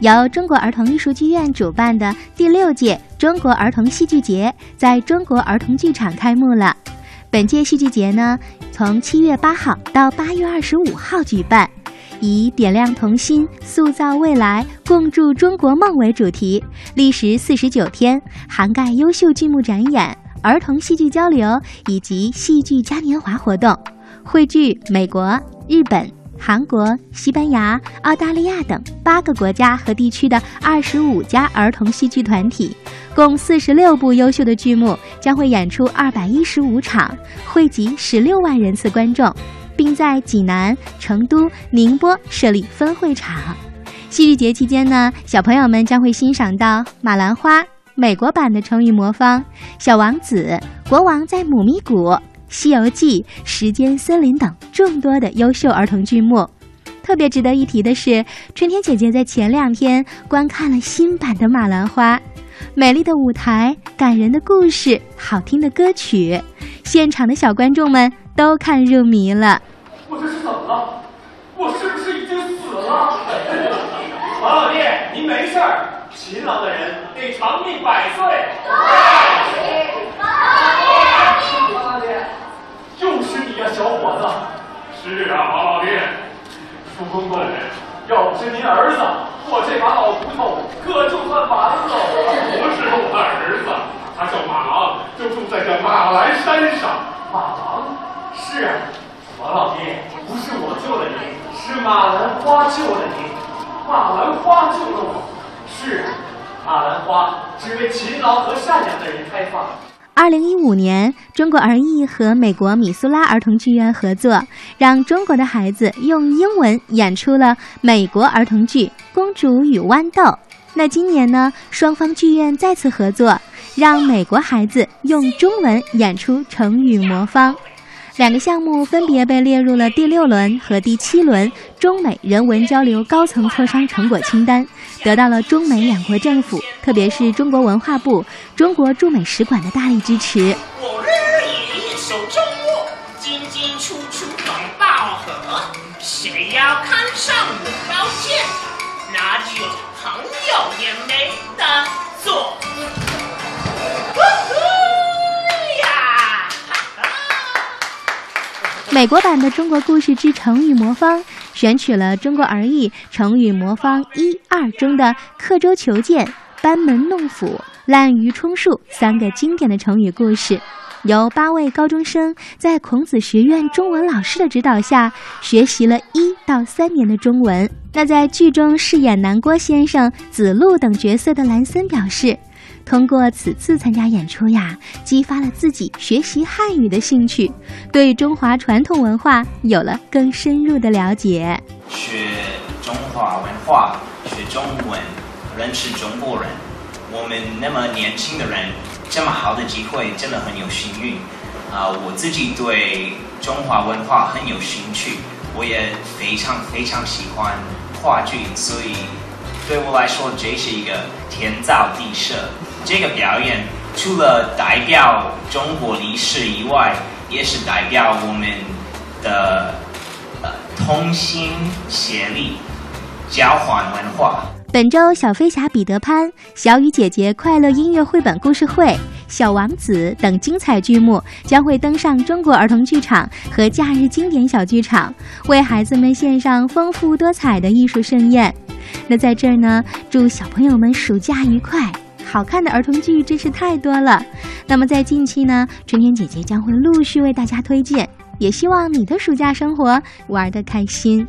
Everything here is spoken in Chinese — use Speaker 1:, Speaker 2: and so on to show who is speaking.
Speaker 1: 由中国儿童艺术剧院主办的第六届中国儿童戏剧节在中国儿童剧场开幕了。本届戏剧节呢，从七月八号到八月二十五号举办，以点亮童心、塑造未来、共筑中国梦为主题，历时四十九天，涵盖优秀剧目展演、儿童戏剧交流以及戏剧嘉年华活动，汇聚美国、日本。韩国、西班牙、澳大利亚等八个国家和地区的二十五家儿童戏剧团体，共四十六部优秀的剧目将会演出二百一十五场，汇集十六万人次观众，并在济南、成都、宁波设立分会场。戏剧节期间呢，小朋友们将会欣赏到《马兰花》美国版的成语魔方，《小王子》国王在母咪谷。《西游记》《时间森林》等众多的优秀儿童剧目，特别值得一提的是，春天姐姐在前两天观看了新版的《马兰花》，美丽的舞台、感人的故事、好听的歌曲，现场的小观众们都看入迷了。
Speaker 2: 我这是怎么了？我是不是已经死了？王老弟，您没事儿，勤劳的人得长命百岁。小伙子，
Speaker 3: 是啊，王老爹，
Speaker 2: 叔公公，要不是您儿子，我这把老骨头可就算完了。
Speaker 3: 不是我儿子，他叫马郎，就住在这马兰山上。
Speaker 2: 马郎？是啊，王老爹，不是我救了您，是马兰花救了您。马兰花救了我。是啊，马兰花只为勤劳和善良的人开放。
Speaker 1: 二零一五年，中国儿艺和美国米苏拉儿童剧院合作，让中国的孩子用英文演出了美国儿童剧《公主与豌豆》。那今年呢，双方剧院再次合作，让美国孩子用中文演出成语魔方。两个项目分别被列入了第六轮和第七轮中美人文交流高层磋商成果清单，得到了中美两国政府，特别是中国文化部、中国驻美使馆的大力支持。
Speaker 4: 我日以一手中握，进进出出很饱和。谁要看上我刀剑，那就朋友也没得做。
Speaker 1: 美国版的《中国故事之成语魔方》选取了中国儿艺成语魔方一二中的“刻舟求剑”“班门弄斧”“滥竽充数”三个经典的成语故事，由八位高中生在孔子学院中文老师的指导下学习了一到三年的中文。那在剧中饰演南郭先生、子路等角色的兰森表示。通过此次参加演出呀，激发了自己学习汉语的兴趣，对中华传统文化有了更深入的了解。
Speaker 5: 学中华文化，学中文，认识中国人。我们那么年轻的人，这么好的机会，真的很有幸运。啊，我自己对中华文化很有兴趣，我也非常非常喜欢话剧，所以对我来说，这是一个天造地设。这个表演除了代表中国历史以外，也是代表我们的呃同心协力，交换文化。
Speaker 1: 本周小飞侠彼得潘、小雨姐姐快乐音乐绘本故事会、小王子等精彩剧目将会登上中国儿童剧场和假日经典小剧场，为孩子们献上丰富多彩的艺术盛宴。那在这儿呢，祝小朋友们暑假愉快！好看的儿童剧真是太多了，那么在近期呢，春天姐姐将会陆续为大家推荐，也希望你的暑假生活玩得开心。